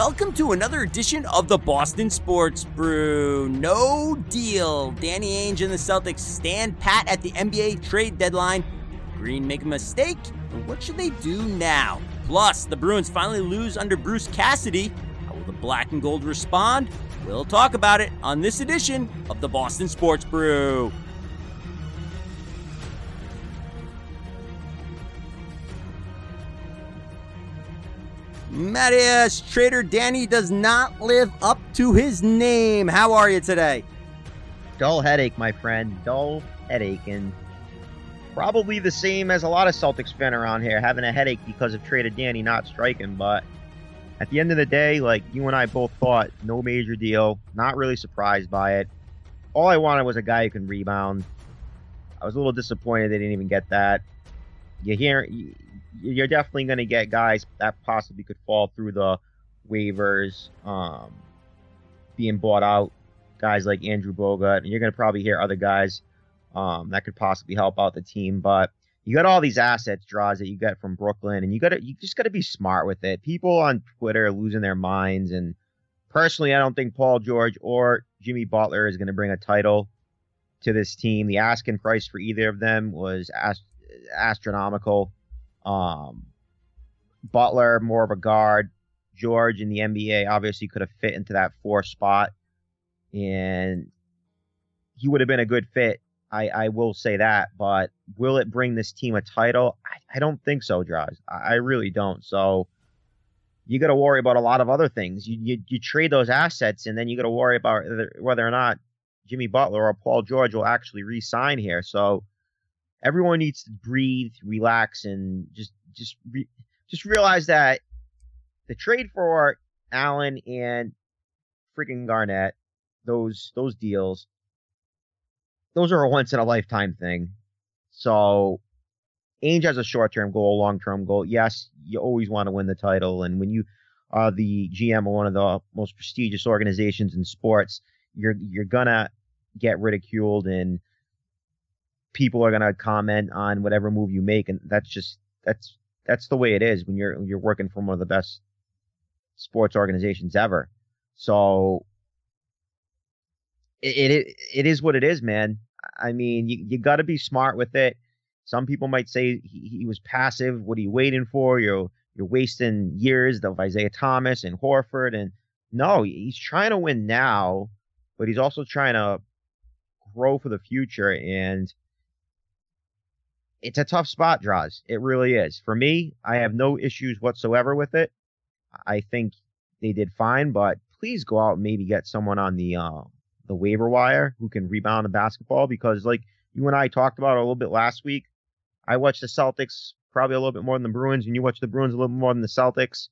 Welcome to another edition of the Boston Sports Brew. No deal. Danny Ainge and the Celtics stand pat at the NBA trade deadline. Green make a mistake? What should they do now? Plus, the Bruins finally lose under Bruce Cassidy. How will the black and gold respond? We'll talk about it on this edition of the Boston Sports Brew. Marius Trader Danny does not live up to his name. How are you today? Dull headache, my friend. Dull headache. And probably the same as a lot of Celtics fan around here, having a headache because of Trader Danny not striking. But at the end of the day, like you and I both thought, no major deal. Not really surprised by it. All I wanted was a guy who can rebound. I was a little disappointed they didn't even get that. You hear, you're definitely going to get guys that possibly could fall through the waivers, um, being bought out. Guys like Andrew Bogut, and you're going to probably hear other guys um, that could possibly help out the team. But you got all these assets draws that you get from Brooklyn, and you got to you just got to be smart with it. People on Twitter are losing their minds, and personally, I don't think Paul George or Jimmy Butler is going to bring a title to this team. The asking price for either of them was ast- astronomical. Um, Butler, more of a guard. George in the NBA obviously could have fit into that four spot, and he would have been a good fit. I, I will say that, but will it bring this team a title? I, I don't think so, Draws. I, I really don't. So you got to worry about a lot of other things. You, you you trade those assets, and then you got to worry about whether or not Jimmy Butler or Paul George will actually re-sign here. So everyone needs to breathe, relax, and just just re- just realize that the trade for Allen and freaking Garnett, those those deals, those are a once in a lifetime thing. So Ainge has a short term goal, long term goal. Yes, you always want to win the title, and when you are the GM of one of the most prestigious organizations in sports, you're you're gonna get ridiculed and people are gonna comment on whatever move you make, and that's just that's that's the way it is when you're you're working for one of the best sports organizations ever. So it it, it is what it is, man. I mean, you you got to be smart with it. Some people might say he, he was passive. What are you waiting for? You're you're wasting years of Isaiah Thomas and Horford, and no, he's trying to win now, but he's also trying to grow for the future. And it's a tough spot, draws. It really is. For me, I have no issues whatsoever with it. I think they did fine, but please go out and maybe get someone on the uh, the waiver wire who can rebound the basketball because, like you and I talked about a little bit last week, I watched the Celtics probably a little bit more than the Bruins, and you watched the Bruins a little more than the Celtics.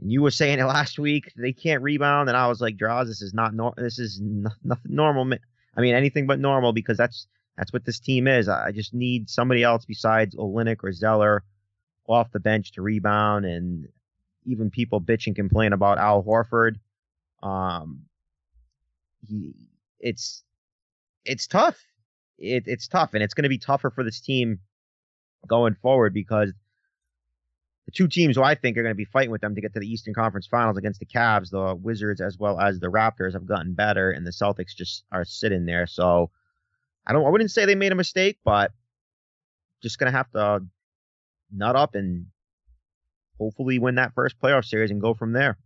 And you were saying it last week they can't rebound, and I was like, draws. This is not no, this is nothing normal. I mean, anything but normal because that's that's what this team is. I just need somebody else besides Olynyk or Zeller off the bench to rebound, and even people bitch and complain about Al Horford. Um, he, it's it's tough. It, it's tough, and it's going to be tougher for this team going forward because the two teams who I think are going to be fighting with them to get to the Eastern Conference Finals against the Cavs, the Wizards, as well as the Raptors, have gotten better, and the Celtics just are sitting there. So I don't I wouldn't say they made a mistake, but just gonna have to nut up and hopefully win that first playoff series and go from there.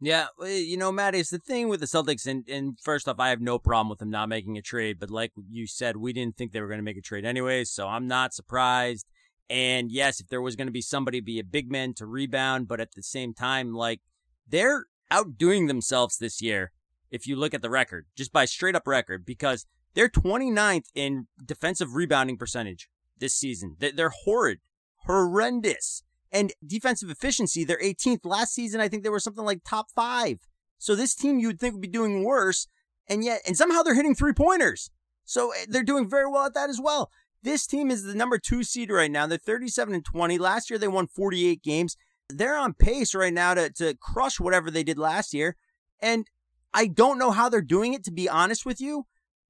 Yeah, you know, Matt, it's the thing with the Celtics, and, and first off, I have no problem with them not making a trade, but like you said, we didn't think they were going to make a trade anyways, so I'm not surprised. And yes, if there was going to be somebody be a big man to rebound, but at the same time, like they're outdoing themselves this year. If you look at the record, just by straight up record, because they're 29th in defensive rebounding percentage this season. They're horrid, horrendous. And defensive efficiency, they're 18th. Last season, I think they were something like top five. So this team you would think would be doing worse. And yet, and somehow they're hitting three pointers. So eh, they're doing very well at that as well. This team is the number two seed right now. They're 37 and 20. Last year, they won 48 games. They're on pace right now to, to crush whatever they did last year. And I don't know how they're doing it, to be honest with you.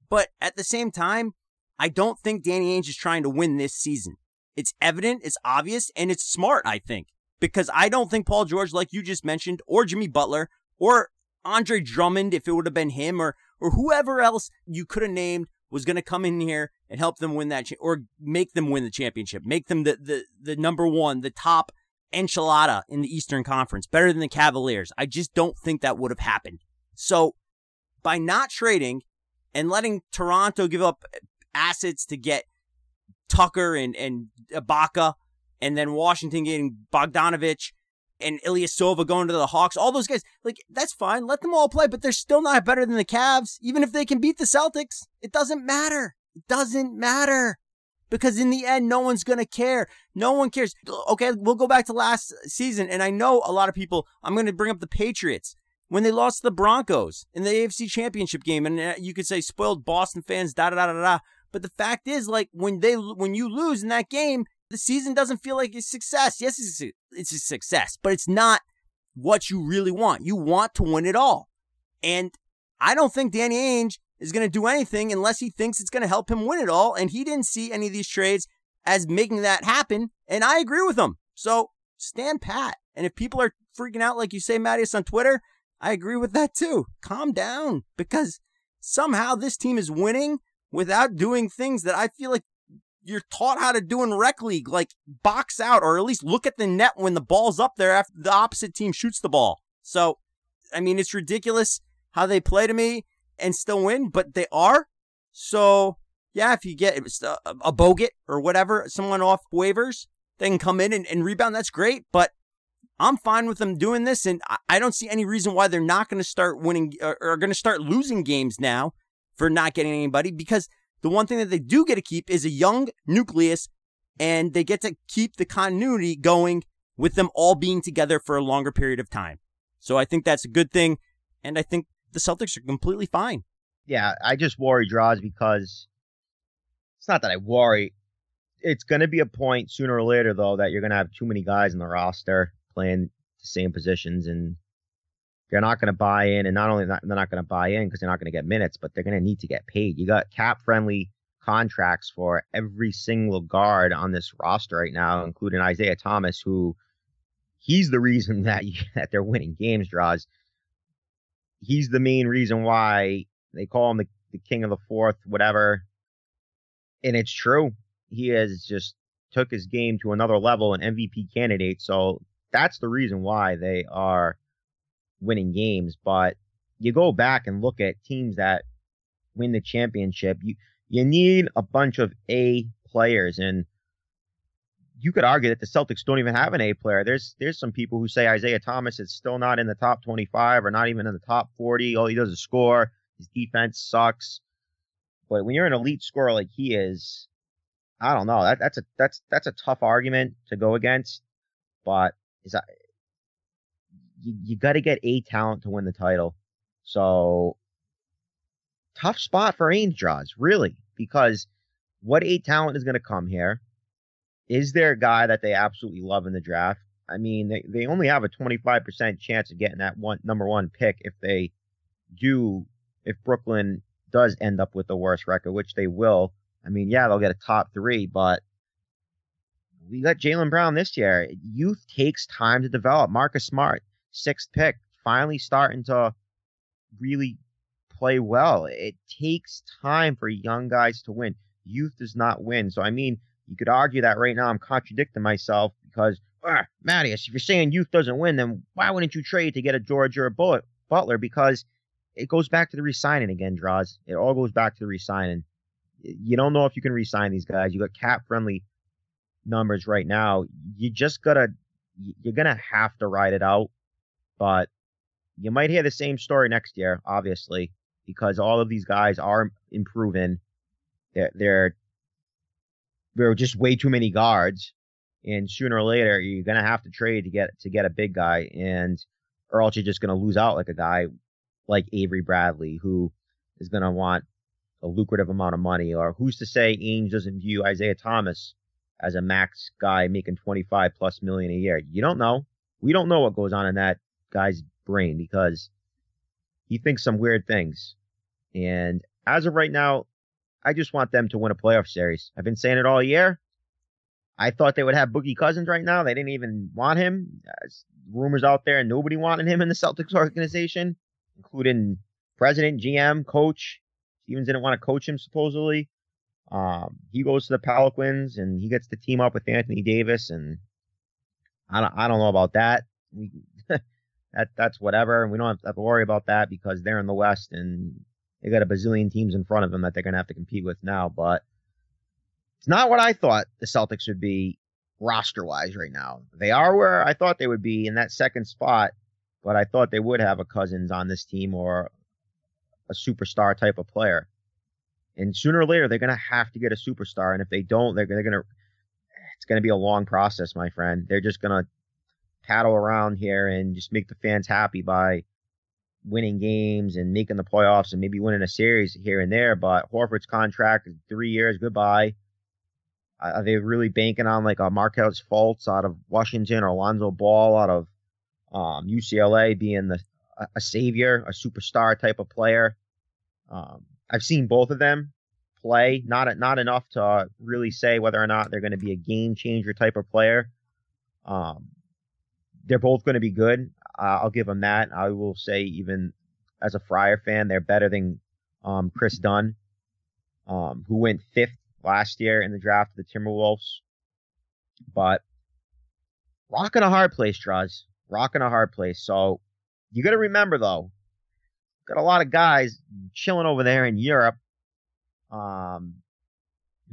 But at the same time, I don't think Danny Ainge is trying to win this season. It's evident, it's obvious, and it's smart, I think. because I don't think Paul George, like you just mentioned, or Jimmy Butler, or Andre Drummond, if it would have been him, or or whoever else you could have named, was going to come in here and help them win that, cha- or make them win the championship, make them the the the number one, the top enchilada in the Eastern Conference, better than the Cavaliers. I just don't think that would have happened. So by not trading and letting Toronto give up assets to get Tucker and, and Ibaka, and then Washington getting Bogdanovich and Ilyasova going to the Hawks, all those guys, like, that's fine. Let them all play, but they're still not better than the Cavs. Even if they can beat the Celtics, it doesn't matter. It doesn't matter. Because in the end, no one's going to care. No one cares. Okay, we'll go back to last season. And I know a lot of people, I'm going to bring up the Patriots when they lost the Broncos in the AFC Championship game. And uh, you could say spoiled Boston fans, da da da da da. But the fact is, like, when they, when you lose in that game, the season doesn't feel like a success. Yes, it's a, it's a success, but it's not what you really want. You want to win it all. And I don't think Danny Ainge is going to do anything unless he thinks it's going to help him win it all. And he didn't see any of these trades as making that happen. And I agree with him. So stand pat. And if people are freaking out, like you say, Mattias, on Twitter, I agree with that too. Calm down because somehow this team is winning without doing things that I feel like you're taught how to do in rec league, like box out or at least look at the net when the ball's up there after the opposite team shoots the ball. So, I mean, it's ridiculous how they play to me and still win, but they are. So, yeah, if you get uh, a, a Bogut or whatever, someone off waivers, they can come in and, and rebound. That's great, but I'm fine with them doing this, and I don't see any reason why they're not going to start winning or, or going to start losing games now for not getting anybody because the one thing that they do get to keep is a young nucleus and they get to keep the continuity going with them all being together for a longer period of time. So I think that's a good thing. And I think the Celtics are completely fine. Yeah, I just worry draws because it's not that I worry. It's going to be a point sooner or later, though, that you're going to have too many guys in the roster playing the same positions and they're not going to buy in, and not only that, they're not going to buy in because they're not going to get minutes, but they're going to need to get paid. You got cap friendly contracts for every single guard on this roster right now, including Isaiah Thomas, who he's the reason that you, that they're winning games draws. He's the main reason why they call him the, the king of the fourth, whatever. And it's true. He has just took his game to another level, an MVP candidate. So that's the reason why they are winning games, but you go back and look at teams that win the championship, you you need a bunch of A players and you could argue that the Celtics don't even have an A player. There's there's some people who say Isaiah Thomas is still not in the top 25 or not even in the top 40. All he does is score. His defense sucks. But when you're an elite scorer like he is, I don't know. That that's a that's that's a tough argument to go against. But is that you, you got to get a talent to win the title. So tough spot for Ainge draws, really, because what eight talent is going to come here? Is there a guy that they absolutely love in the draft? I mean, they, they only have a 25% chance of getting that one number one pick if they do, if Brooklyn does end up with the worst record, which they will. I mean, yeah, they'll get a top three, but we got Jaylen Brown this year. Youth takes time to develop. Marcus Smart, sixth pick, finally starting to really play well. It takes time for young guys to win. Youth does not win. So, I mean, you could argue that right now I'm contradicting myself because, ah, Mattias, if you're saying youth doesn't win, then why wouldn't you trade to get a George or a Bullet, Butler? Because it goes back to the resigning again, Draws. It all goes back to the resigning. You don't know if you can resign these guys. You got cap friendly numbers right now. You just gotta, you're gonna have to ride it out but you might hear the same story next year, obviously, because all of these guys are improving. They're they're there are just way too many guards, and sooner or later you're gonna have to trade to get to get a big guy, and or else you're just gonna lose out like a guy like Avery Bradley who is gonna want a lucrative amount of money, or who's to say Ainge doesn't view Isaiah Thomas as a max guy making 25 plus million a year? You don't know. We don't know what goes on in that guy's brain because he thinks some weird things. And as of right now, I just want them to win a playoff series. I've been saying it all year. I thought they would have Boogie Cousins right now. They didn't even want him. There's rumors out there, nobody wanted him in the Celtics organization, including president, GM, coach. Stevens didn't want to coach him supposedly. Um, he goes to the Pelicans and he gets to team up with Anthony Davis, and I don't, I don't know about that. We, that that's whatever, and we don't have to worry about that because they're in the West and they got a bazillion teams in front of them that they're gonna have to compete with now. But it's not what I thought the Celtics would be roster wise right now. They are where I thought they would be in that second spot, but I thought they would have a Cousins on this team or a superstar type of player. And sooner or later, they're going to have to get a superstar. And if they don't, they're, they're going to, it's going to be a long process, my friend. They're just going to paddle around here and just make the fans happy by winning games and making the playoffs and maybe winning a series here and there. But Horford's contract is three years, goodbye. Are they really banking on like a Markelle Fultz out of Washington or Alonzo Ball out of um, UCLA being the a savior, a superstar type of player? Um, I've seen both of them play, not not enough to really say whether or not they're going to be a game changer type of player. Um, they're both going to be good. Uh, I'll give them that. I will say even as a Friar fan, they're better than um, Kris Dunn, um, who went fifth last year in the draft of the Timberwolves. But rocking a hard place, Druz. Rocking a hard place. So you got to remember though, got a lot of guys chilling over there in Europe. Um,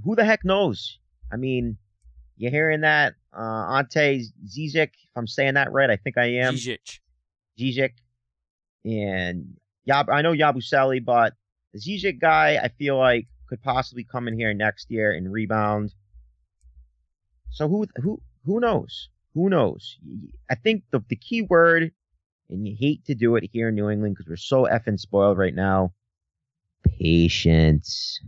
who the heck knows? I mean, you're hearing that uh, Ante Zizic, if I'm saying that right, I think I am. Zizic. Zizic. And Yab, I know Yabusele, but the Zizic guy, I feel like could possibly come in here next year and rebound. So who who who knows? Who knows? I think the the key word, and you hate to do it here in New England because we're so effing spoiled right now. Patience.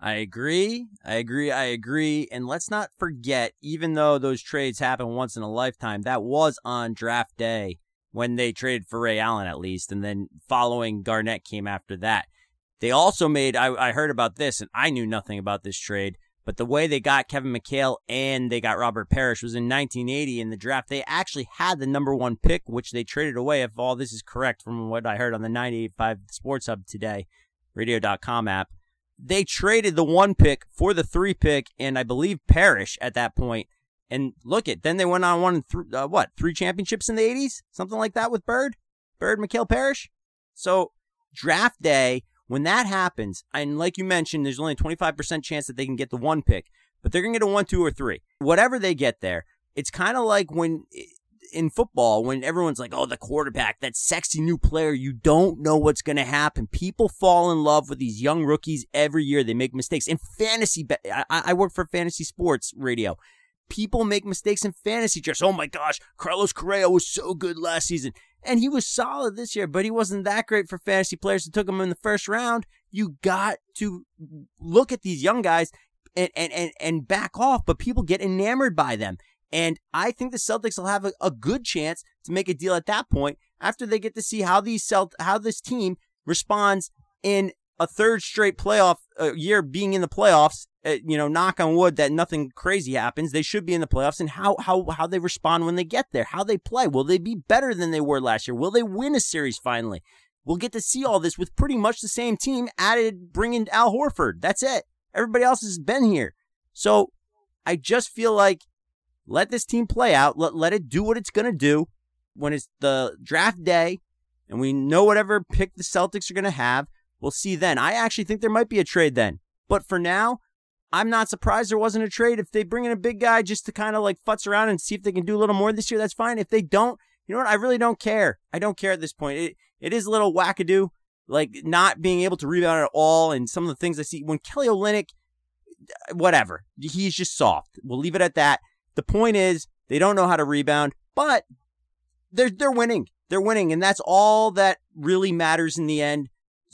I agree. I agree. I agree. And let's not forget, even though those trades happen once in a lifetime, that was on draft day when they traded for Ray Allen, at least. And then following Garnett came after that. They also made, I, I heard about this and I knew nothing about this trade, but the way they got Kevin McHale and they got Robert Parish was in 1980 in the draft. They actually had the number one pick, which they traded away, if all this is correct from what I heard on the 98.5 Sports Hub today, radio.com app. They traded the one pick for the three pick, and I believe Parish at that point. And look at, then they went on one, th- uh, what, three championships in the 80s? Something like that with Bird? Bird, McHale, Parish? So draft day, when that happens, and like you mentioned, there's only a 25% chance that they can get the one pick, but they're going to get a one, two, or three. Whatever they get there, it's kind of like when in football, when everyone's like, oh, the quarterback, that sexy new player, you don't know what's going to happen. People fall in love with these young rookies every year. They make mistakes. In fantasy, I, I work for fantasy sports radio. People make mistakes in fantasy drafts. Oh my gosh, Carlos Correa was so good last season and he was solid this year, but he wasn't that great for fantasy players who took him in the first round. You got to look at these young guys and, and, and, and back off, but people get enamored by them. And I think the Celtics will have a, a good chance to make a deal at that point after they get to see how these Celt- how this team responds in a third straight playoff uh, year being in the playoffs uh, you know, knock on wood that nothing crazy happens. They should be in the playoffs, and how how how they respond when they get there, how they play. Will they be better than they were last year? Will they win a series finally? We'll get to see all this with pretty much the same team added, bringing Al Horford. That's it. Everybody else has been here, so I just feel like let this team play out. Let let it do what it's gonna do. When it's the draft day, and we know whatever pick the Celtics are gonna have, we'll see then. I actually think there might be a trade then. But for now, I'm not surprised there wasn't a trade. If they bring in a big guy just to kind of like futz around and see if they can do a little more this year, that's fine. If they don't, you know what? I really don't care. I don't care at this point. It it is a little wackadoo, like not being able to rebound at all, and some of the things I see when Kelly Olynyk, whatever, he's just soft. We'll leave it at that. The point is they don't know how to rebound, but they're they're winning. They're winning, and that's all that really matters in the end.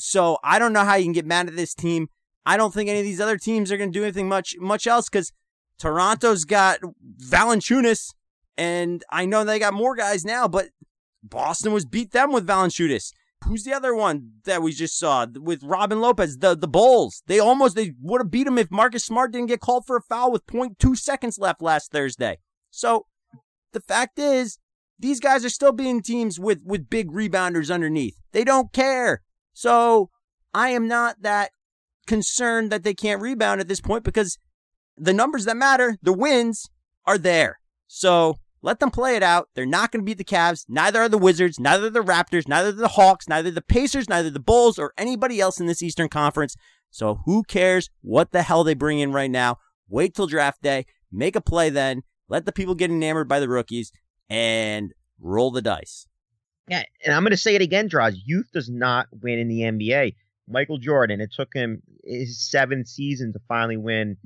So I don't know how you can get mad at this team. I don't think any of these other teams are going to do anything much much else because Toronto's got Valanciunas, and I know they got more guys now, but Boston was beat them with Valanciunas. who's the other one that we just saw with Robin Lopez? The the Bulls. They almost they would have beat him if Marcus Smart didn't get called for a foul with 0.2 seconds left last Thursday. So the fact is, these guys are still being teams with with big rebounders underneath. They don't care. So I am not that concerned that they can't rebound at this point because the numbers that matter, the wins, are there. So let them play it out. They're not going to beat the Cavs. Neither are the Wizards, neither the Raptors, neither the Hawks, neither the Pacers, neither the Bulls, or anybody else in this Eastern Conference. So who cares what the hell they bring in right now? Wait till draft day, make a play then, let the people get enamored by the rookies, and roll the dice. Yeah, and I'm going to say it again, Draws. Youth does not win in the NBA. Michael Jordan, it took him eh, his seventh season to finally win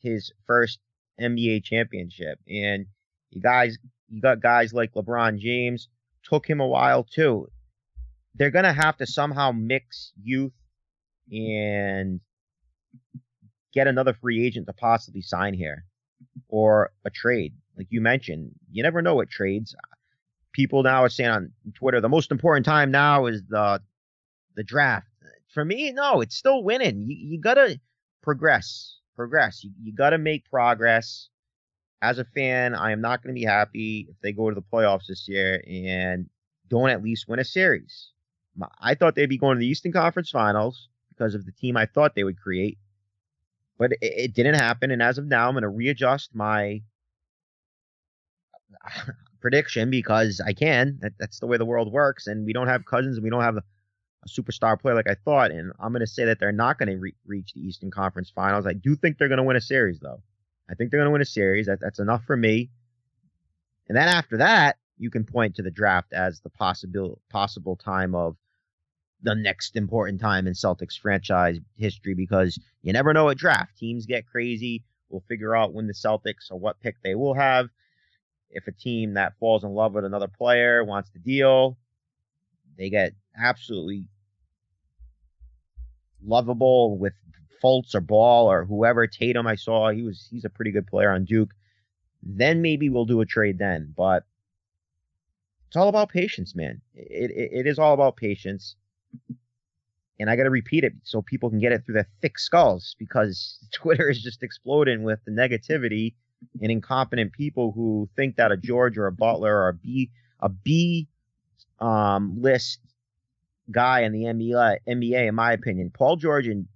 his first NBA championship. And you guys, you got guys like LeBron James. Took him a while too. They're gonna have to somehow mix youth and get another free agent to possibly sign here, or a trade. Like you mentioned, you never know what trades. People now are saying on Twitter the most important time now is the the draft. For me, no, it's still winning. You you gotta progress, progress. You, you gotta make progress as a fan, I am not to be happy if they go to the playoffs this year and don't at least win a series. I thought they'd be going to the Eastern Conference Finals because of the team I thought they would create, but it, it didn't happen. And as of now, I'm to readjust my prediction because I can. That, that's the way the world works, and we don't have Cousins, and we don't have a, a superstar player like I thought. And I'm going to say that they're not going to re- reach the Eastern Conference Finals. I do think they're going to win a series, though. I think they're going to win a series. That, that's enough for me. And then after that, you can point to the draft as the possible possible time of the next important time in Celtics franchise history because you never know at draft. Teams get crazy. We'll figure out when the Celtics or what pick they will have. If a team that falls in love with another player wants to deal, they get absolutely lovable with Fultz or Ball or whoever Tatum I saw, he was he's a pretty good player on Duke. Then maybe we'll do a trade then, but it's all about patience, man. It it, it is all about patience. And I got to repeat it so people can get it through their thick skulls because Twitter is just exploding with the negativity and incompetent people who think that a George or a Butler or a B a B um, list guy in the NBA, NBA, in my opinion, Paul George and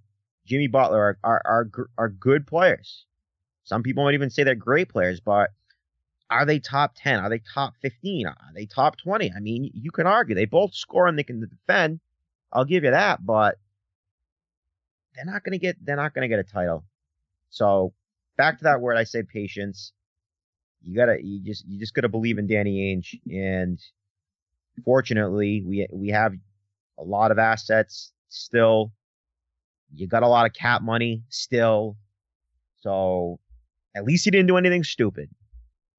Jimmy Butler are, are, are, are good players. Some people might even say they're great players, but are they top 10? Are they top 15? Are they top 20? I mean, you can argue. They both score and they can defend. I'll give you that, but they're not going to get they're not going to get a title. So, back to that word I say patience. You got to you just you just got to believe in Danny Ainge and fortunately, we we have a lot of assets still you got a lot of cap money still. So at least he didn't do anything stupid.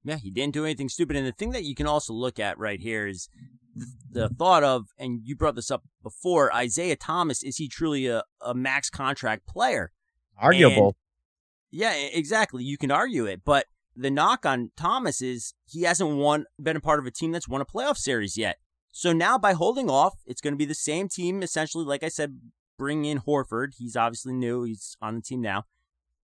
Yeah, he didn't do anything stupid. And the thing that you can also look at right here is the thought of, and you brought this up before, Isaiah Thomas, is he truly a, a max contract player? Arguable. Yeah, exactly. You can argue it. But the knock on Thomas is he hasn't won, been a part of a team that's won a playoff series yet. So now by holding off, it's going to be the same team, essentially, like I said bring in Horford. He's obviously new. He's on the team now.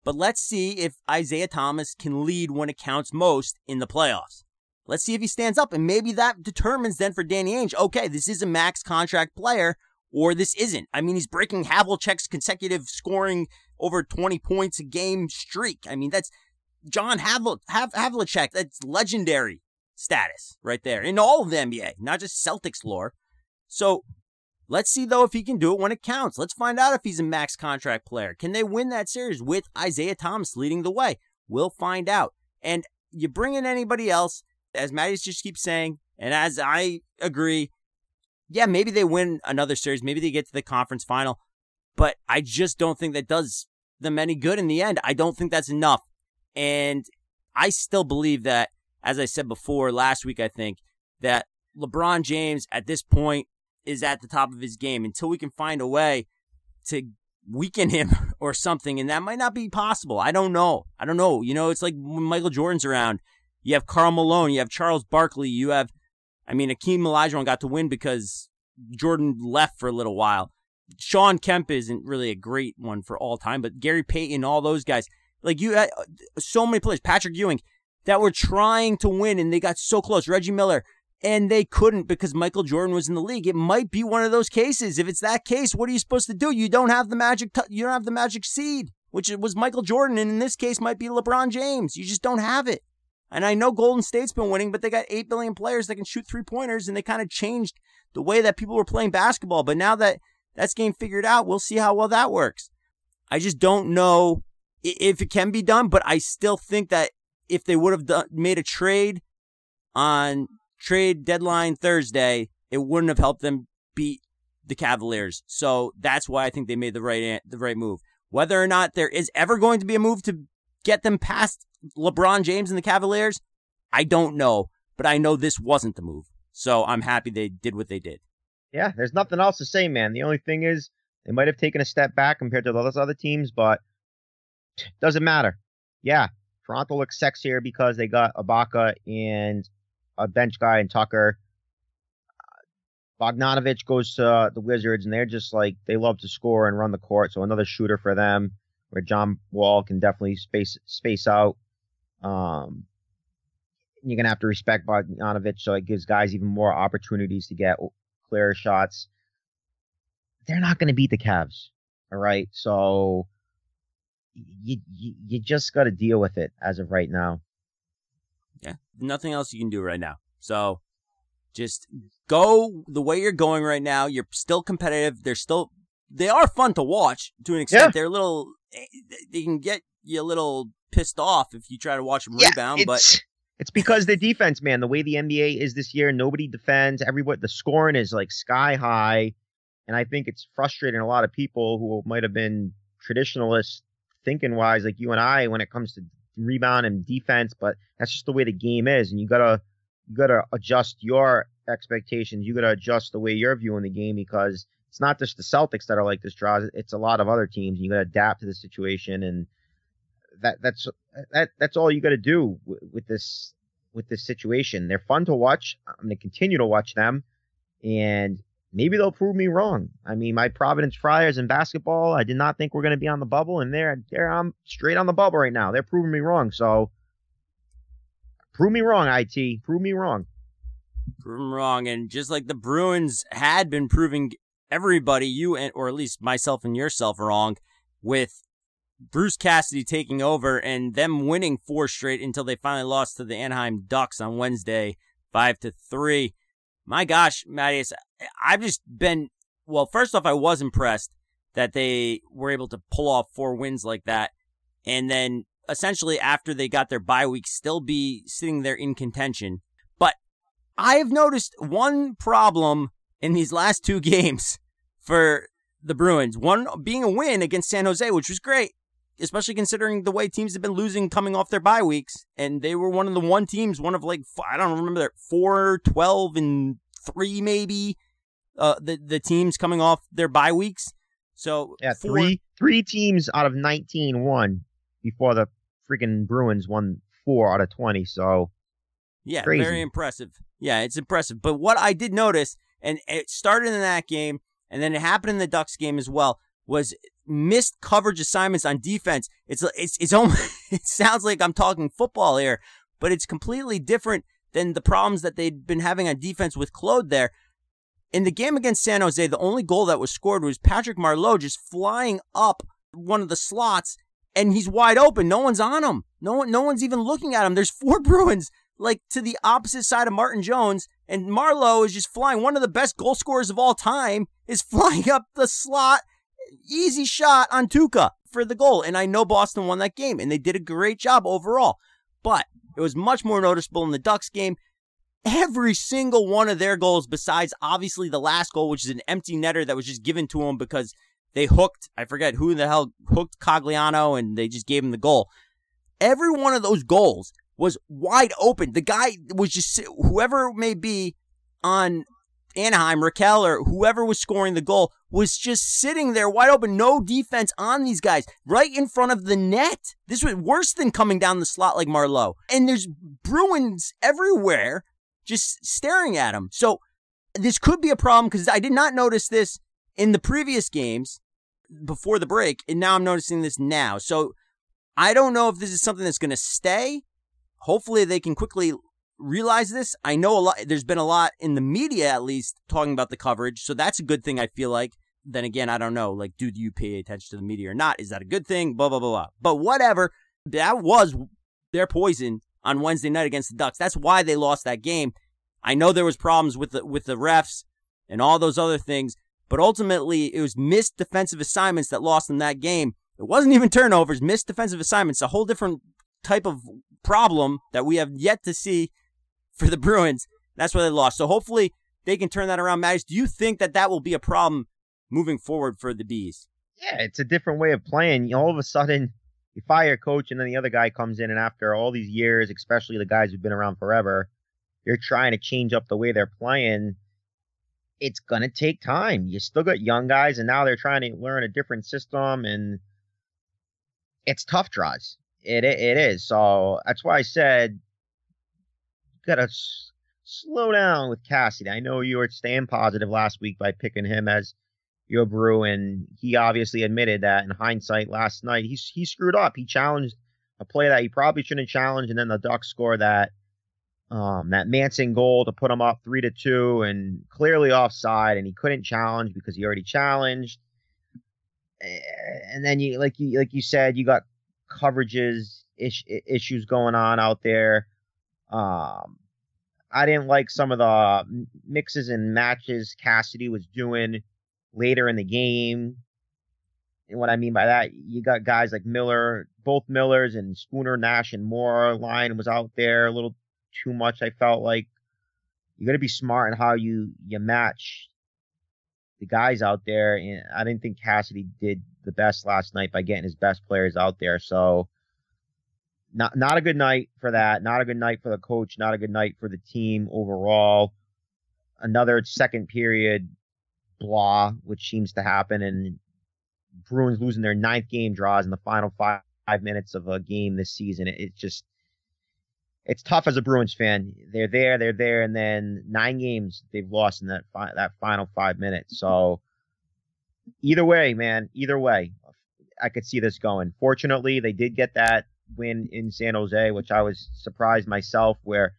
But let's see if Isaiah Thomas can lead when it counts most in the playoffs. Let's see if he stands up. And maybe that determines then for Danny Ainge, okay, this is a max contract player or this isn't. I mean, he's breaking Havlicek's consecutive scoring over 20 points a game streak. I mean, that's John Havl- Hav- Havlicek. That's legendary status right there in all of the NBA, not just Celtics lore. So Let's see though if he can do it when it counts. Let's find out if he's a max contract player. Can they win that series with Isaiah Thomas leading the way? We'll find out. And you bring in anybody else, as Maddie just keeps saying, and as I agree, yeah, maybe they win another series, maybe they get to the conference final, but I just don't think that does them any good in the end. I don't think that's enough. And I still believe that, as I said before last week, I think that LeBron James at this point is at the top of his game until we can find a way to weaken him or something. And that might not be possible. I don't know. I don't know. You know, it's like when Michael Jordan's around. You have Karl Malone, you have Charles Barkley, you have, I mean, Akeem Olajuwon got to win because Jordan left for a little while. Shawn Kemp isn't really a great one for all time, but Gary Payton, all those guys, like you had so many players, Patrick Ewing, that were trying to win and they got so close. Reggie Miller, and they couldn't because Michael Jordan was in the league. It might be one of those cases. If it's that case, what are you supposed to do? You don't have the magic. T- you don't have the magic seed, which was Michael Jordan, and in this case, might be LeBron James. You just don't have it. And I know Golden State's been winning, but they got eight billion players that can shoot three pointers, and they kind of changed the way that people were playing basketball. But now that that's game figured out, we'll see how well that works. I just don't know if it can be done, but I still think that if they would have made a trade on trade deadline Thursday, it wouldn't have helped them beat the Cavaliers. So that's why I think they made the right the right move. Whether or not there is ever going to be a move to get them past LeBron James and the Cavaliers, I don't know, but I know this wasn't the move. So I'm happy they did what they did. Yeah, there's nothing else to say, man. The only thing is they might have taken a step back compared to all those other teams, but doesn't matter. Yeah, Toronto looks sexier because they got Ibaka and a bench guy in Tucker. Bogdanovich goes to the Wizards, and they're just like they love to score and run the court. So another shooter for them, where John Wall can definitely space space out. Um, you're gonna have to respect Bogdanovich, so it gives guys even more opportunities to get clear shots. They're not gonna beat the Cavs, all right. So you you, you just got to deal with it as of right now. Yeah, nothing else you can do right now. So just go the way you're going right now. You're still competitive. They're still they are fun to watch to an extent. Yeah. They're a little eh, they can get you a little pissed off if you try to watch them yeah, rebound, but it's because the defense, man. The way the NBA is this year, nobody defends. Everybody, the scoring is like sky high, and I think it's frustrating a lot of people who might have been traditionalists thinking wise, like you and I, when it comes to rebound and defense. But that's just the way the game is, and you gotta you gotta adjust your expectations. You gotta adjust the way you're viewing the game because it's not just the Celtics that are like this draws. It's a lot of other teams. And you gotta adapt to the situation, and that that's that that's all you gotta do with, with this with this situation. They're fun to watch. I'm gonna continue to watch them, and maybe they'll prove me wrong. I mean, my Providence Friars in basketball, I did not think we're going to be on the bubble, and they're they're I'm straight on the bubble right now. They're proving me wrong. So prove me wrong, it. Prove me wrong. Prove them wrong, and just like the Bruins had been proving everybody, you and or at least myself and yourself wrong with Bruce Cassidy taking over and them winning four straight until they finally lost to the Anaheim Ducks on Wednesday, five to three my gosh, Mattias, I've just been, well, first off, I was impressed that they were able to pull off four wins like that. And then essentially after they got their bye week, still be sitting there in contention. But I have noticed one problem in these last two games for the Bruins. One being a win against San Jose, which was great especially considering the way teams have been losing coming off their bye weeks. And they were one of the one teams, one of like, I don't remember, four, 12, and three maybe, uh, the, the teams coming off their bye weeks. So, yeah, four, three, three teams out of 19 won before the freaking Bruins won four out of 20. So, yeah, crazy. very impressive. Yeah, it's impressive. But what I did notice, and it started in that game, and then it happened in the Ducks game as well, was missed coverage assignments on defense. It's it's it's almost it sounds like I'm talking football here, but it's completely different than the problems that they'd been having on defense with Claude there. In the game against San Jose, the only goal that was scored was Patrick Marleau just flying up one of the slots and he's wide open. No one's on him. No one no one's even looking at him. There's four Bruins like to the opposite side of Martin Jones and Marleau is just flying one of the best goal scorers of all time is flying up the slot easy shot on Tuukka for the goal. And I know Boston won that game and they did a great job overall. But it was much more noticeable in the Ducks game. Every single one of their goals, besides obviously the last goal, which is an empty netter that was just given to them because they hooked, I forget who the hell hooked Cogliano and they just gave him the goal. Every one of those goals was wide open. The guy was just, whoever it may be on Anaheim, Rakell, or whoever was scoring the goal was just sitting there wide open, no defense on these guys, right in front of the net. This was worse than coming down the slot like Marleau. And there's Bruins everywhere just staring at him. So this could be a problem because I did not notice this in the previous games before the break, and now I'm noticing this now. So I don't know if this is something that's going to stay. Hopefully, they can quickly realize this. I know a lot. There's been a lot in the media, at least, talking about the coverage, so that's a good thing. I feel like. Then again, I don't know. Like, do you pay attention to the media or not? Is that a good thing? Blah blah blah blah. But whatever. That was their poison on Wednesday night against the Ducks. That's why they lost that game. I know there was problems with the with the refs and all those other things, but ultimately it was missed defensive assignments that lost them that game. It wasn't even turnovers, missed defensive assignments, a whole different type of problem that we have yet to see for the Bruins. That's why they lost. So hopefully they can turn that around. Mattis, do you think that that will be a problem moving forward for the Bees? Yeah, it's a different way of playing. All of a sudden, you fire a coach, and then the other guy comes in, and after all these years, especially the guys who've been around forever, you're trying to change up the way they're playing. It's gonna take time. You still got young guys, and now they're trying to learn a different system, and it's tough draws. It it is. So that's why I said gotta s- slow down with Cassidy. I know you were staying positive last week by picking him as your brew, and he obviously admitted that in hindsight last night he he screwed up. He challenged a play that he probably shouldn't challenge, and then the Ducks score that um, that Manson goal to put him up three to two, and clearly offside, and he couldn't challenge because he already challenged. And then you like you like you said, you got coverages issues going on out there. Um, I didn't like some of the mixes and matches Cassidy was doing later in the game. And what I mean by that, you got guys like Miller, both Millers and Spooner, Nash, and Moore line was out there a little too much. I felt like you got to be smart in how you you match the guys out there. And I didn't think Cassidy did the best last night by getting his best players out there. So not not a good night for that. Not a good night for the coach. Not a good night for the team overall. Another second period blah, which seems to happen, and Bruins losing their ninth game draws in the final five, five minutes of a game this season. It, just it's tough as a Bruins fan. They're there, they're there, and then nine games they've lost in that fi- that final five minutes. So either way, man, either way, I could see this going. Fortunately, they did get that win in San Jose, which I was surprised myself, where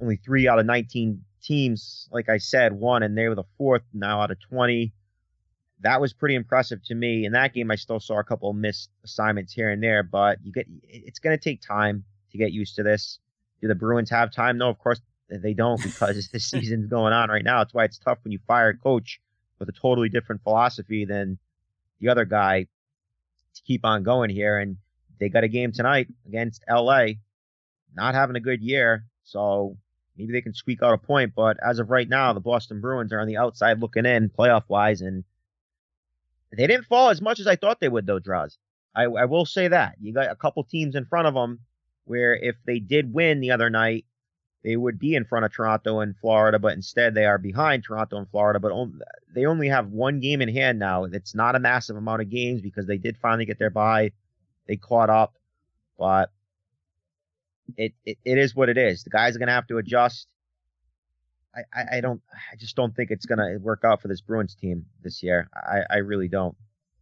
only three out of 19 teams, like I said, won, and they were the fourth now out of 20. That was pretty impressive to me. In that game, I still saw a couple missed assignments here and there, but you get it's going to take time to get used to this. Do the Bruins have time? No, of course they don't because the season's going on right now. That's why it's tough when you fire a coach with a totally different philosophy than the other guy to keep on going here. And they got a game tonight against LA, not having a good year. So maybe they can squeak out a point. But as of right now, the Boston Bruins are on the outside looking in playoff wise, and they didn't fall as much as I thought they would, though, Draws. I, I will say that. You got a couple teams in front of them where if they did win the other night, they would be in front of Toronto and Florida, but instead they are behind Toronto and Florida. But on, they only have one game in hand now. It's not a massive amount of games because they did finally get their bye. They caught up, but it, it, it is what it is. The guys are going to have to adjust. I, I, I, don't, I just don't think it's going to work out for this Bruins team this year. I, I really don't.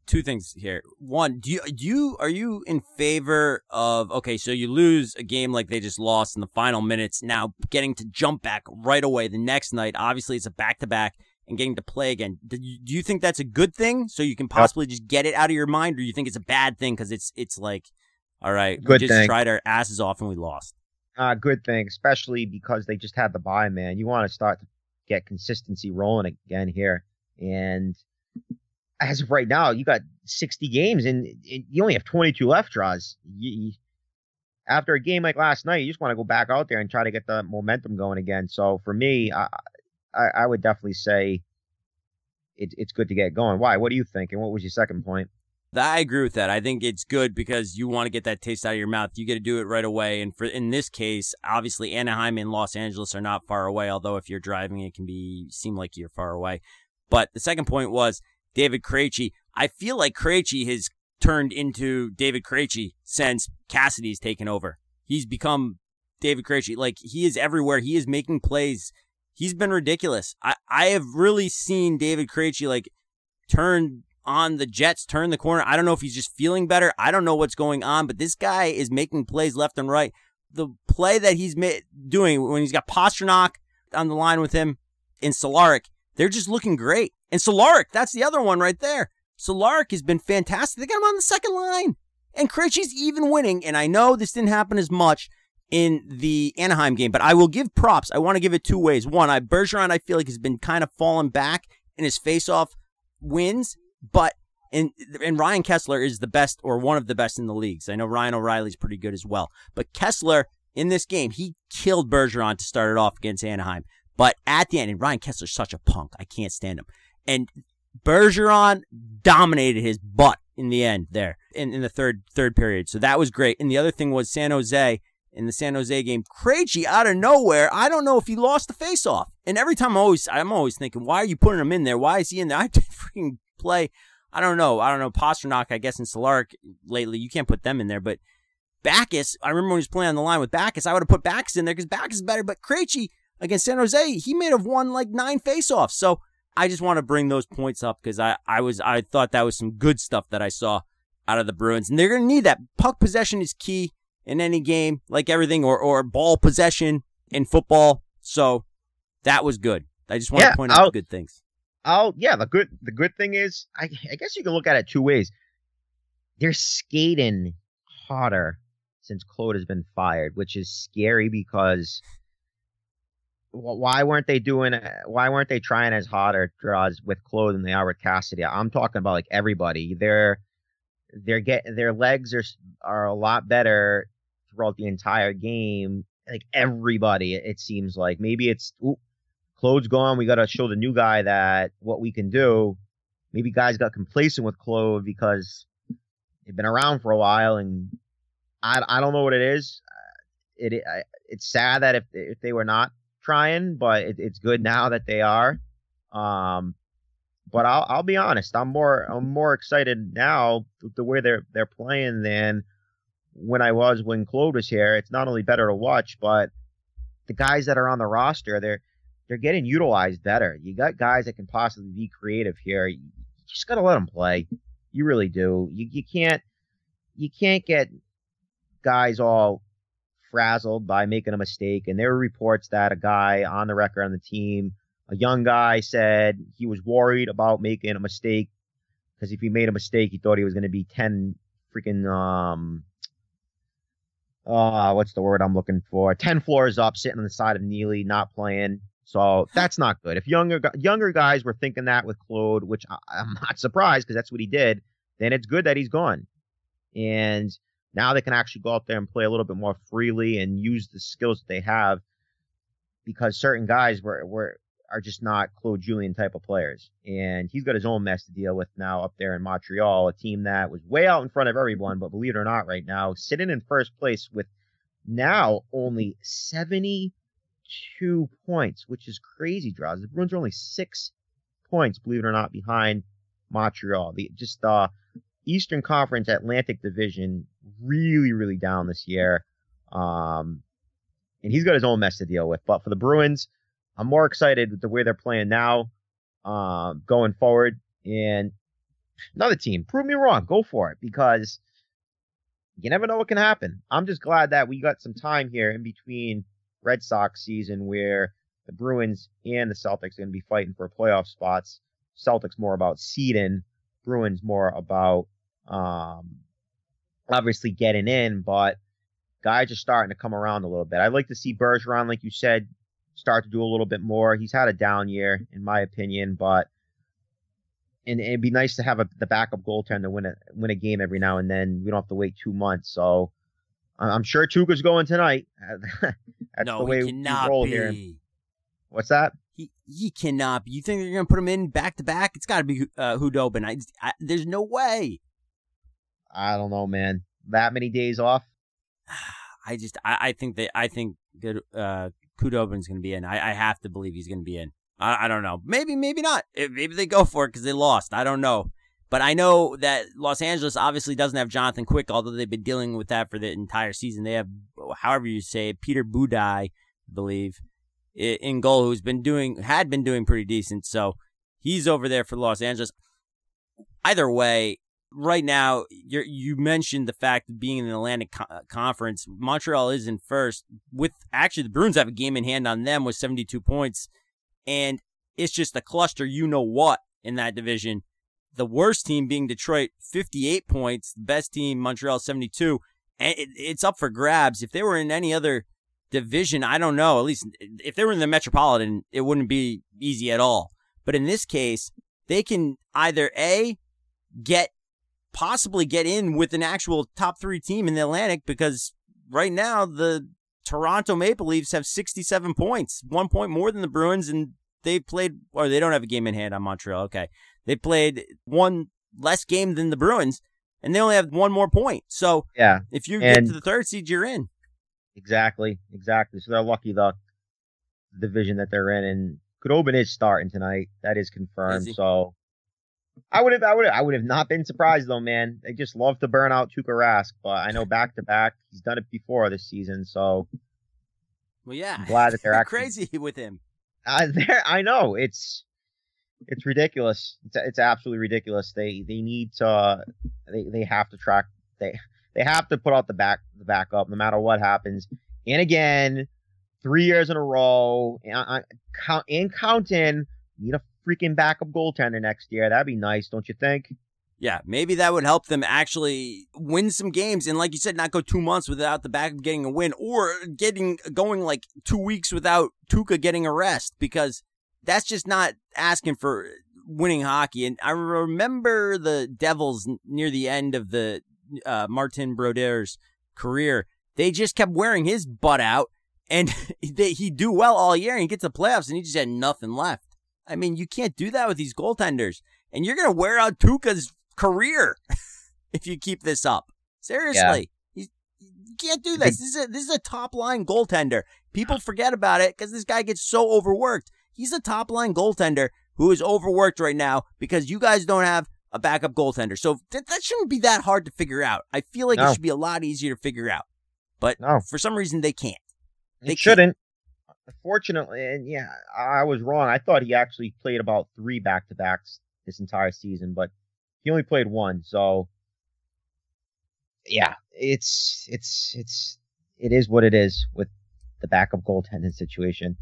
Two things here. One, do you, do you, are you in favor of, okay, so you lose a game like they just lost in the final minutes, now getting to jump back right away the next night. Obviously, it's a back to back and getting to play again. Do you, do you think that's a good thing? So you can possibly just get it out of your mind, or you think it's a bad thing because it's it's like, all right, good we just thing. tried our asses off and we lost. Uh, good thing, especially because they just had the bye, man. You want to start to get consistency rolling again here, and as of right now, you got 60 games and, and you only have 22 left draws. You, you, after a game like last night, you just want to go back out there and try to get the momentum going again. So for me, I, I, I would definitely say it, it's good to get going. Why? What do you think? And what was your second point? I agree with that. I think it's good because you want to get that taste out of your mouth. You get to do it right away. And for in this case, obviously Anaheim and Los Angeles are not far away. Although if you're driving, it can be seem like you're far away. But the second point was David Krejci. I feel like Krejci has turned into David Krejci since Cassidy's taken over. He's become David Krejci. Like he is everywhere. He is making plays. He's been ridiculous. I, I have really seen David Krejci like turn on the Jets, turn the corner. I don't know if he's just feeling better. I don't know what's going on, but this guy is making plays left and right. The play that he's ma- doing when he's got Pastrnak on the line with him in Cehlarik, they're just looking great. And Cehlarik, that's the other one right there. Cehlarik has been fantastic. They got him on the second line. And Krejci's even winning. And I know this didn't happen as much in the Anaheim game, but I will give props. I want to give it two ways. One, I Bergeron, I feel like has been kind of falling back in his faceoff wins, but and and Ryan Kesler is the best or one of the best in the leagues. I know Ryan O'Reilly's pretty good as well, but Kesler in this game he killed Bergeron to start it off against Anaheim. But at the end, and Ryan Kesler's such a punk, I can't stand him. And Bergeron dominated his butt in the end there in, in the third third period. So that was great. And the other thing was San Jose in the San Jose game. Krejci out of nowhere. I don't know if he lost the faceoff. And every time I'm always, I'm always thinking, why are you putting him in there? Why is he in there? I did freaking play. I don't know. I don't know. Pastrnak, I guess, in Cehlarik lately, you can't put them in there. But Backes, I remember when he was playing on the line with Backes, I would have put Backes in there because Backes is better. But Krejci against San Jose, he may have won like nine faceoffs. So I just want to bring those points up because I, I was, I thought that was some good stuff that I saw out of the Bruins. And they're going to need that. Puck possession is key in any game, like everything, or, or ball possession in football. So that was good. I just want yeah, to point out I'll, good things. Oh yeah, the good the good thing is I, I guess you can look at it two ways. They're skating harder since Claude has been fired, which is scary because why weren't they doing why weren't they trying as harder draws with Claude than they are with Cassidy? I'm talking about like everybody. They're they're get their legs are are a lot better throughout the entire game. Like everybody, it seems like maybe it's ooh, Claude's gone. We got to show the new guy that what we can do. Maybe guys got complacent with Claude because they've been around for a while, and I, I don't know what it is. It, it it's sad that if if they were not trying, but it, it's good now that they are. Um, but I'll I'll be honest, I'm more I'm more excited now the way they're they're playing than when I was when Claude was here. It's not only better to watch, but the guys that are on the roster, they're they're getting utilized better. You got guys that can possibly be creative here. You just gotta let them play. You really do. You you can't you can't get guys all frazzled by making a mistake. And there were reports that a guy on the record on the team, a young guy, said he was worried about making a mistake because if he made a mistake, he thought he was going to be ten freaking um uh what's the word I'm looking for? Ten floors up, sitting on the side of Neely, not playing. So that's not good. If younger younger guys were thinking that with Claude, which I, am not surprised because that's what he did, then it's good that he's gone. And now they can actually go out there and play a little bit more freely and use the skills that they have because certain guys were, were are just not Claude Julien type of players. And he's got his own mess to deal with now up there in Montreal, a team that was way out in front of everyone, but believe it or not, right now, sitting in first place with now only 72 points, which is crazy draws. The Bruins are only six points, believe it or not, behind Montreal. The just uh Eastern Conference Atlantic Division really, really down this year. Um and he's got his own mess to deal with. But for the Bruins, I'm more excited with the way they're playing now, uh, going forward. And another team, prove me wrong, go for it because you never know what can happen. I'm just glad that we got some time here in between Red Sox season where the Bruins and the Celtics are going to be fighting for playoff spots. Celtics more about seeding, Bruins more about um, obviously getting in, but guys are starting to come around a little bit. I'd like to see Bergeron, like you said, start to do a little bit more. He's had a down year, in my opinion, but and it'd be nice to have a, the backup goaltender win a win a game every now and then. We don't have to wait two months. So I'm sure Tuukka's going tonight. That's no, the way we roll be. here. What's that? He he cannot be. You think they're gonna put him in back to back? It's got to be uh, Khudobin. I, I, there's no way. I don't know, man. That many days off. I just I, I think that I think good uh Khudobin's gonna be in. I, I have to believe he's gonna be in. I, I don't know. Maybe maybe not. Eh, maybe they go for it because they lost. I don't know. But I know that Los Angeles obviously doesn't have Jonathan Quick, although they've been dealing with that for the entire season. They have, however you say it, Peter Budaj, I believe, in goal, who's been doing had been doing pretty decent. So he's over there for Los Angeles. Either way, right now you you mentioned the fact of being in the Atlantic Co- uh, Conference. Montreal is in first with actually the Bruins have a game in hand on them with 72 points, and it's just a cluster. You know what in that division. The worst team being Detroit, 58 points. The best team, Montreal, 72. And it, it's up for grabs. If they were in any other division, I don't know. At least if they were in the Metropolitan, it wouldn't be easy at all. But in this case, they can either A, get possibly get in with an actual top three team in the Atlantic because right now the Toronto Maple Leafs have 67 points, one point more than the Bruins, and they've played, or they don't have a game in hand on Montreal. Okay. They played one less game than the Bruins, and they only have one more point. So yeah, if you get to the third seed, you're in. Exactly, exactly. So they're lucky the division that they're in, and Khudobin is starting tonight. That is confirmed. Is so I would have, I would have, I would have not been surprised though, man. They just love to burn out Tuukka Rask, but I know back to back, he's done it before this season. So, well, yeah, I'm glad that they're actually, crazy with him. Uh, there, I know it's it's ridiculous. It's it's absolutely ridiculous. They they need to they they have to track they they have to put out the back the backup no matter what happens. And again, three years in a row, and, and counting, need a freaking backup goaltender next year. That'd be nice, don't you think? Yeah, maybe that would help them actually win some games and like you said, not go two months without the backup getting a win or getting going like two weeks without Tuukka getting a rest because that's just not asking for winning hockey. And I remember the Devils near the end of the uh, Martin Brodeur's career. They just kept wearing his butt out and they, he'd do well all year and get to playoffs and he just had nothing left. I mean, you can't do that with these goaltenders, and you're going to wear out Tuukka's career if you keep this up. Seriously, yeah. you can't do this. This is a, this is a top line goaltender. People forget about it because this guy gets so overworked. He's a top line goaltender who is overworked right now because you guys don't have a backup goaltender. So th- that shouldn't be that hard to figure out. I feel like no. it should be a lot easier to figure out, but no. for some reason they can't. They it shouldn't. Fortunately, and yeah, I was wrong. I thought he actually played about three back to backs this entire season, but he only played one. So yeah, it's it's it's it is what it is with the backup goaltending situation.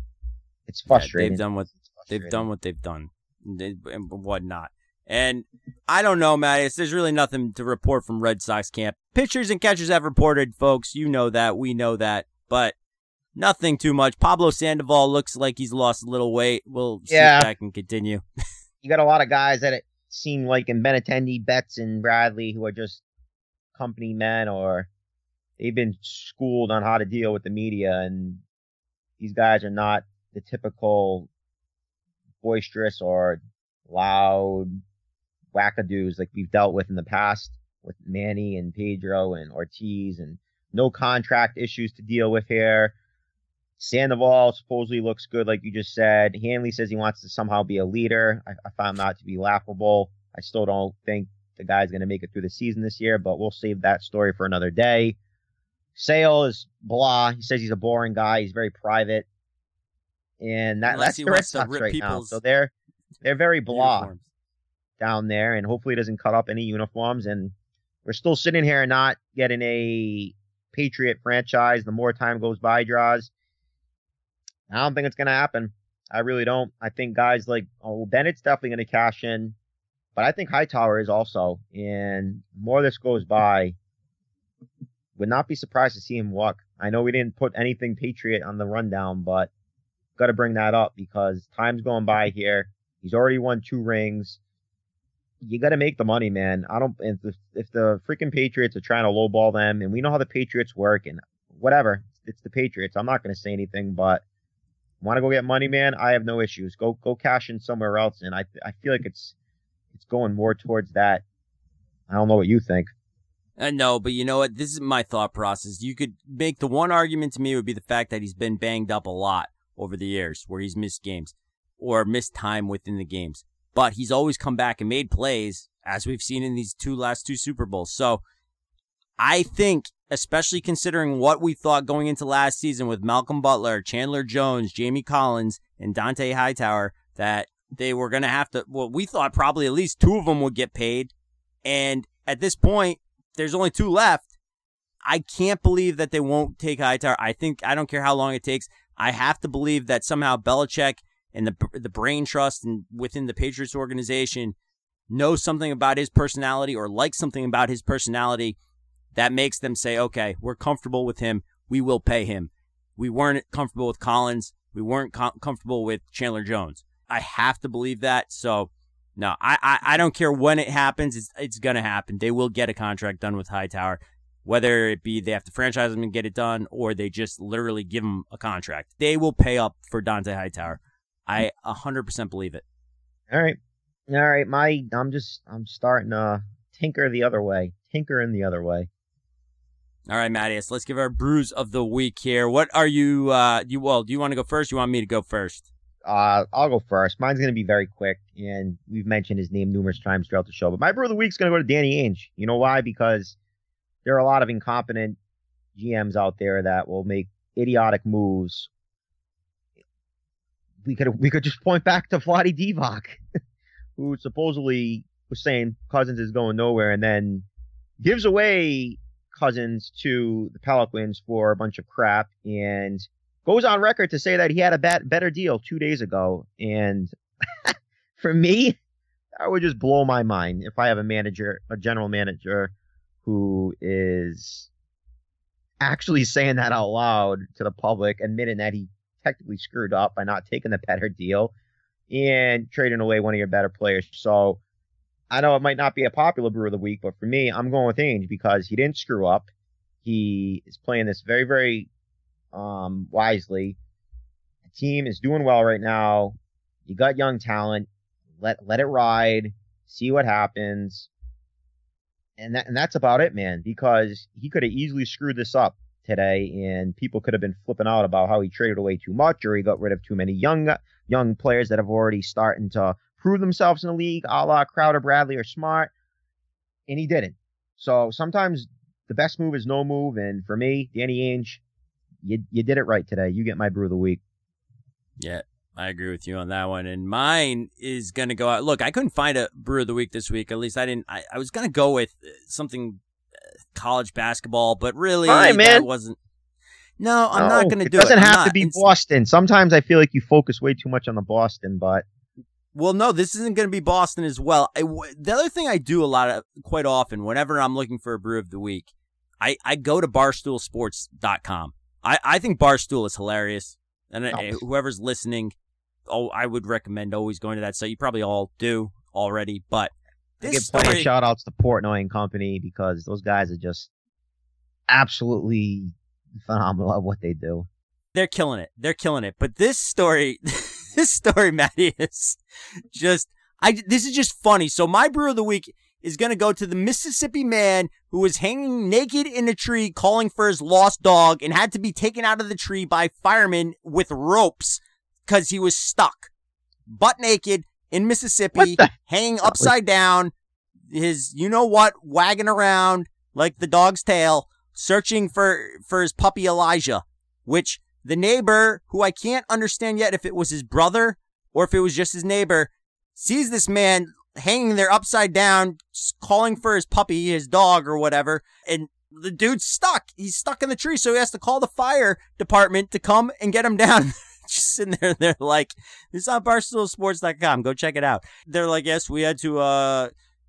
It's frustrating. Yeah, they've done what they've done what they've done and whatnot. And I don't know, Mattias. There's really nothing to report from Red Sox camp. Pitchers and catchers have reported, folks. You know that. We know that. But Nothing too much. Pablo Sandoval looks like he's lost a little weight. We'll see yeah. if that can continue. you got a lot of guys that it seem like in Benintendi, Betts, and Bradley who are just company men or they've been schooled on how to deal with the media and these guys are not the typical boisterous or loud wackadoos like we've dealt with in the past with Manny and Pedro and Ortiz and no contract issues to deal with here. Sandoval supposedly looks good, like you just said. Hanley says he wants to somehow be a leader. I, I found that to be laughable. I still don't think the guy's going to make it through the season this year, but we'll save that story for another day. Sale is blah. He says he's a boring guy. He's very private, and that, that's the Red Sox right now. So they're they're very blah uniforms. down there, and hopefully it doesn't cut up any uniforms. And we're still sitting here and not getting a Patriot franchise. The more time goes by, draws I don't think it's going to happen. I really don't. I think guys like oh Bennett's definitely going to cash in, but I think Hightower is also. And more this goes by, would not be surprised to see him walk. I know we didn't put anything Patriot on the rundown, but got to bring that up because time's going by here. He's already won two rings. You got to make the money, man. I don't. If the, if the freaking Patriots are trying to lowball them, and we know how the Patriots work, and whatever, it's the Patriots. I'm not going to say anything, but want to go get money, man? I have no issues. Go go cash in somewhere else, and I I feel like it's it's going more towards that. I don't know what you think. Uh, no, but you know what? This is my thought process. You could make the one argument to me would be the fact that he's been banged up a lot over the years, where he's missed games or missed time within the games. But he's always come back and made plays, as we've seen in these two last two Super Bowls. So I think, especially considering what we thought going into last season with Malcolm Butler, Chandler Jones, Jamie Collins, and Dont'a Hightower, that they were going to have to, well, we thought probably at least two of them would get paid. And at this point, there's only two left. I can't believe that they won't take Hightower. I think, I don't care how long it takes. I have to believe that somehow Belichick and the, the brain trust and within the Patriots organization know something about his personality or like something about his personality that makes them say, okay, we're comfortable with him. We will pay him. We weren't comfortable with Collins. We weren't com- comfortable with Chandler Jones. I have to believe that. So, no, I, I, I don't care when it happens. It's, it's going to happen. They will get a contract done with Hightower, whether it be they have to franchise him and get it done or they just literally give him a contract. They will pay up for Dont'a Hightower. I 100% believe it. All right. All right. My, I'm just, I'm starting to tinker the other way. Tinker in the other way. All right, Mattias, let's give our brews of the week here. What are you, uh, you, well, do you want to go first? you want me to go first? Uh, I'll go first. Mine's going to be very quick, and we've mentioned his name numerous times throughout the show. But my brew of the week's going to go to Danny Ainge. You know why? Because there are a lot of incompetent GMs out there that will make idiotic moves. We could we could just point back to Vlade Divac, who supposedly was saying Cousins is going nowhere, and then gives away Cousins to the Pelicans for a bunch of crap, and goes on record to say that he had a bad, better deal two days ago. And for me, that would just blow my mind if I have a manager, a general manager, who is actually saying that out loud to the public, admitting that he technically screwed up by not taking the better deal and trading away one of your better players. So I know it might not be a popular brew of the week, but for me, I'm going with Ainge because he didn't screw up. He is playing this very, very um, wisely. The team is doing well right now. You got young talent. Let let it ride. See what happens. And that and that's about it, man. Because he could have easily screwed this up today, and people could have been flipping out about how he traded away too much, or he got rid of too many young young players that have already starting to prove themselves in the league, a la Crowder, Bradley, or Smart. And he didn't. So sometimes the best move is no move. And for me, Danny Ainge, you you did it right today. You get my brew of the week. Yeah, I agree with you on that one. And mine is going to go out. Look, I couldn't find a brew of the week this week. At least I didn't. I, I was going to go with uh, something uh, college basketball, but really man. that wasn't. No, I'm No, not going to do it do doesn't it. I'm have not. to be Boston. Sometimes I feel like you focus way too much on the Boston, but Well, no, this isn't going to be Boston as well. I w the other thing I do a lot of, quite often, whenever I'm looking for a brew of the week, I, I go to barstoolsports.com. I, I think Barstool is hilarious. And Oh. whoever's listening, oh, I would recommend always going to that site. You probably all do already, but I this give plenty of shout outs to Portnoy and company because those guys are just absolutely phenomenal at what they do. they're killing it. They're killing it. But this story, this story, Matty, is just, I, this is just funny. So my brew of the week is going to go to the Mississippi man who was hanging naked in a tree calling for his lost dog and had to be taken out of the tree by firemen with ropes because he was stuck butt naked in Mississippi, hanging upside down, his, you know what, wagging around like the dog's tail, searching for, for his puppy Elijah, which the neighbor, who I can't understand yet if it was his brother or if it was just his neighbor, sees this man hanging there upside down, calling for his puppy, his dog or whatever, and the dude's stuck. He's stuck in the tree, so he has to call the fire department to come and get him down. Just sitting there, they're like, "This is on BarstoolSports.com. Go check it out." They're like, "Yes, we had to uh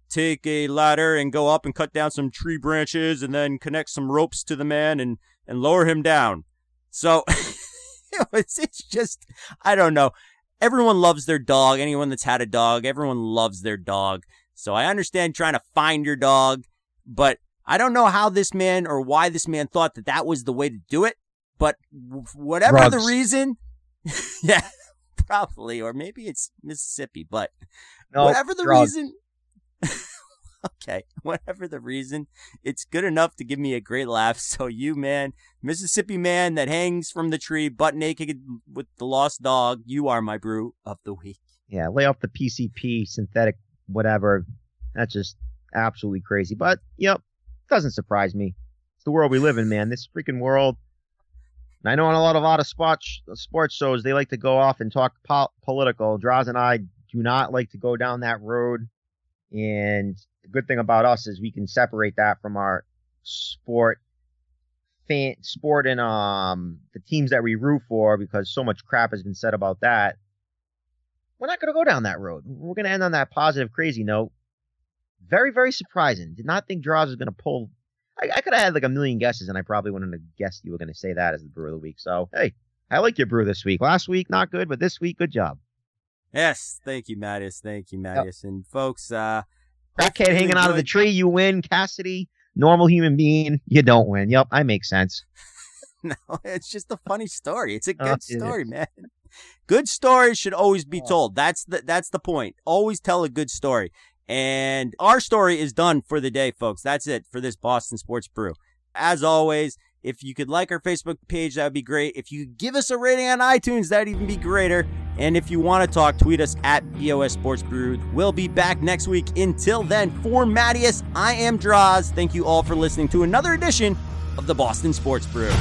take a ladder and go up and cut down some tree branches and then connect some ropes to the man and and lower him down." So it's, it's just, I don't know. Everyone loves their dog. Anyone that's had a dog, everyone loves their dog. So I understand trying to find your dog, but I don't know how this man or why this man thought that that was the way to do it. But whatever the reason, yeah, probably, or maybe it's Mississippi, but No, whatever the drugs. reason. okay, whatever the reason, it's good enough to give me a great laugh. So you, man, Mississippi man that hangs from the tree, butt naked with the lost dog, you are my brew of the week. Yeah, lay off the PCP, synthetic, whatever. That's just absolutely crazy. But, yep, doesn't surprise me. It's the world we live in, man. This freaking world. And I know on a lot of lot of sports sports shows they like to go off and talk po- political. Draws and I do not like to go down that road. And the good thing about us is we can separate that from our sport fan sport and um the teams that we root for because so much crap has been said about that. We're not going to go down that road. We're going to end on that positive, crazy note. Very, very surprising. Did not think Draws was going to pull. I, I could have had like a million guesses, and I probably wouldn't have guessed you were going to say that as the brew of the week. So, hey, I like your brew this week. Last week, not good, but this week, good job. Yes, thank you, Mattias. Thank you, Mattias. Yep. And folks, uh, crackhead hanging out of the tree, you win. Cassidy, normal human being, you don't win. Yep, I make sense. no, it's just a funny story. It's a oh, good oh, story, man. Good stories should always be told. That's the that's the point. Always tell a good story. And our story is done for the day, folks. That's it for this Boston Sports Brew. As always, if you could like our Facebook page, that would be great. If you give us a rating on iTunes, that'd even be greater. And if you want to talk, tweet us at BOS Sports Brew. We'll be back next week. Until then, for Mattias, I am Draws. Thank you all for listening to another edition of the Boston Sports Brew.